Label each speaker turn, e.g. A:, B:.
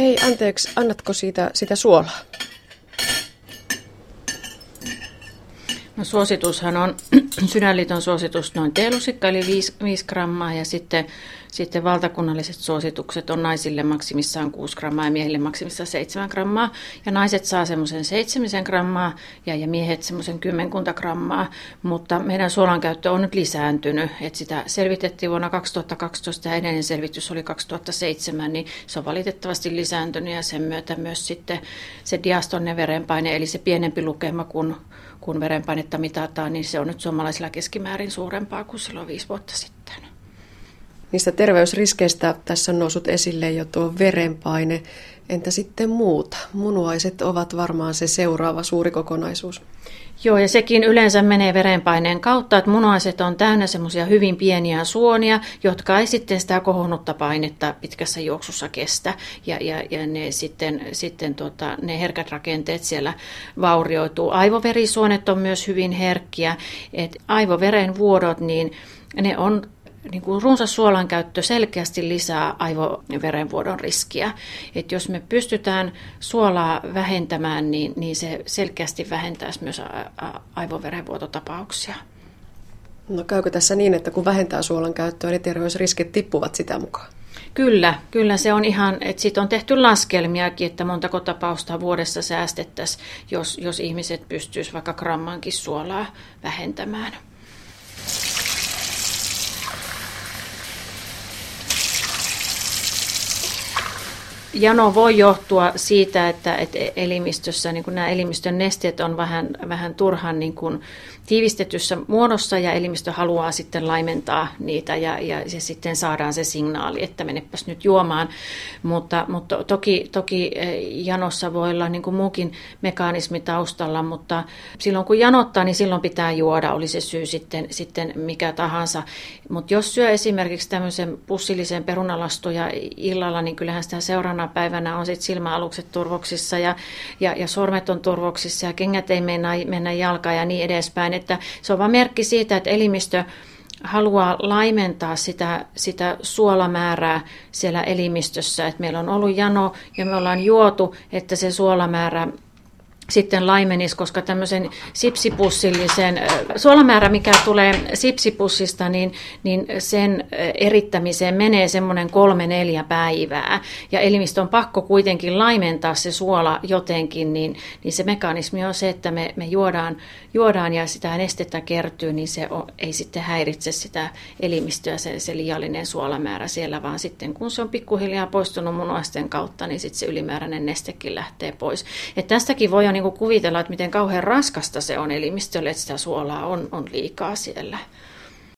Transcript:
A: Hei, anteeksi, annatko siitä, sitä suolaa?
B: No, suositushan on, sydänliiton suositus noin teelusikka eli 5, 5 grammaa ja sitten, sitten valtakunnalliset suositukset on naisille maksimissaan 6 grammaa ja miehille maksimissaan 7 grammaa. Ja naiset saa semmoisen 7 grammaa ja, ja miehet semmoisen 10 grammaa, mutta meidän suolan käyttö on nyt lisääntynyt. Et sitä selvitettiin vuonna 2012 ja edellinen selvitys oli 2007, niin se on valitettavasti lisääntynyt ja sen myötä myös sitten se diastonne verenpaine eli se pienempi lukema kuin kun verenpainetta mitataan, niin se on nyt suomalaisilla keskimäärin suurempaa kuin silloin viisi vuotta sitten.
A: Niistä terveysriskeistä tässä on noussut esille jo tuo verenpaine. Entä sitten muuta? Munuaiset ovat varmaan se seuraava suuri kokonaisuus.
B: Joo, ja sekin yleensä menee verenpaineen kautta, että munuaiset on täynnä semmoisia hyvin pieniä suonia, jotka ei sitten sitä kohonnutta painetta pitkässä juoksussa kestä, ja, ja, ja ne sitten, sitten tota, ne herkät rakenteet siellä vaurioituu. Aivoverisuonet on myös hyvin herkkiä, että aivoveren vuodot, niin ne on niin kuin runsas suolan käyttö selkeästi lisää aivoverenvuodon riskiä. Et jos me pystytään suolaa vähentämään, niin, niin se selkeästi vähentäisi myös aivoverenvuototapauksia.
A: No käykö tässä niin, että kun vähentää suolan käyttöä, niin terveysriskit tippuvat sitä mukaan?
B: Kyllä, kyllä se on ihan, että siitä on tehty laskelmiakin, että montako tapausta vuodessa säästettäisiin, jos, jos ihmiset pystyisivät vaikka grammankin suolaa vähentämään. Jano voi johtua siitä, että, että elimistössä niin nämä elimistön nesteet on vähän, vähän turhan niin kuin tiivistetyssä muodossa ja elimistö haluaa sitten laimentaa niitä ja, ja se sitten saadaan se signaali, että menepäs nyt juomaan. Mutta, mutta toki, toki eh, janossa voi olla niin kuin muukin mekanismi taustalla, mutta silloin kun janottaa, niin silloin pitää juoda, oli se syy sitten, sitten mikä tahansa. Mutta jos syö esimerkiksi tämmöisen pussillisen perunalastuja illalla, niin kyllähän sitä seuraavana päivänä on sitten silmäalukset turvoksissa ja, ja, ja sormet on turvoksissa ja kengät ei mennä, mennä jalkaan ja niin edespäin. Että se on vain merkki siitä, että elimistö haluaa laimentaa sitä, sitä suolamäärää siellä elimistössä, että meillä on ollut jano ja me ollaan juotu, että se suolamäärä sitten laimenisi, koska tämmöisen sipsipussillisen suolamäärä, mikä tulee sipsipussista, niin, niin sen erittämiseen menee semmoinen kolme neljä päivää. Ja elimistö on pakko kuitenkin laimentaa se suola jotenkin, niin, niin se mekanismi on se, että me, me juodaan, juodaan ja sitä nestettä kertyy, niin se on, ei sitten häiritse sitä elimistöä se, se liiallinen suolamäärä siellä, vaan sitten kun se on pikkuhiljaa poistunut munuaisten kautta, niin sitten se ylimääräinen nestekin lähtee pois. Et tästäkin voi jo niin kuin kuvitella, että miten kauhean raskasta se on elimistölle, että sitä suolaa on, on liikaa siellä.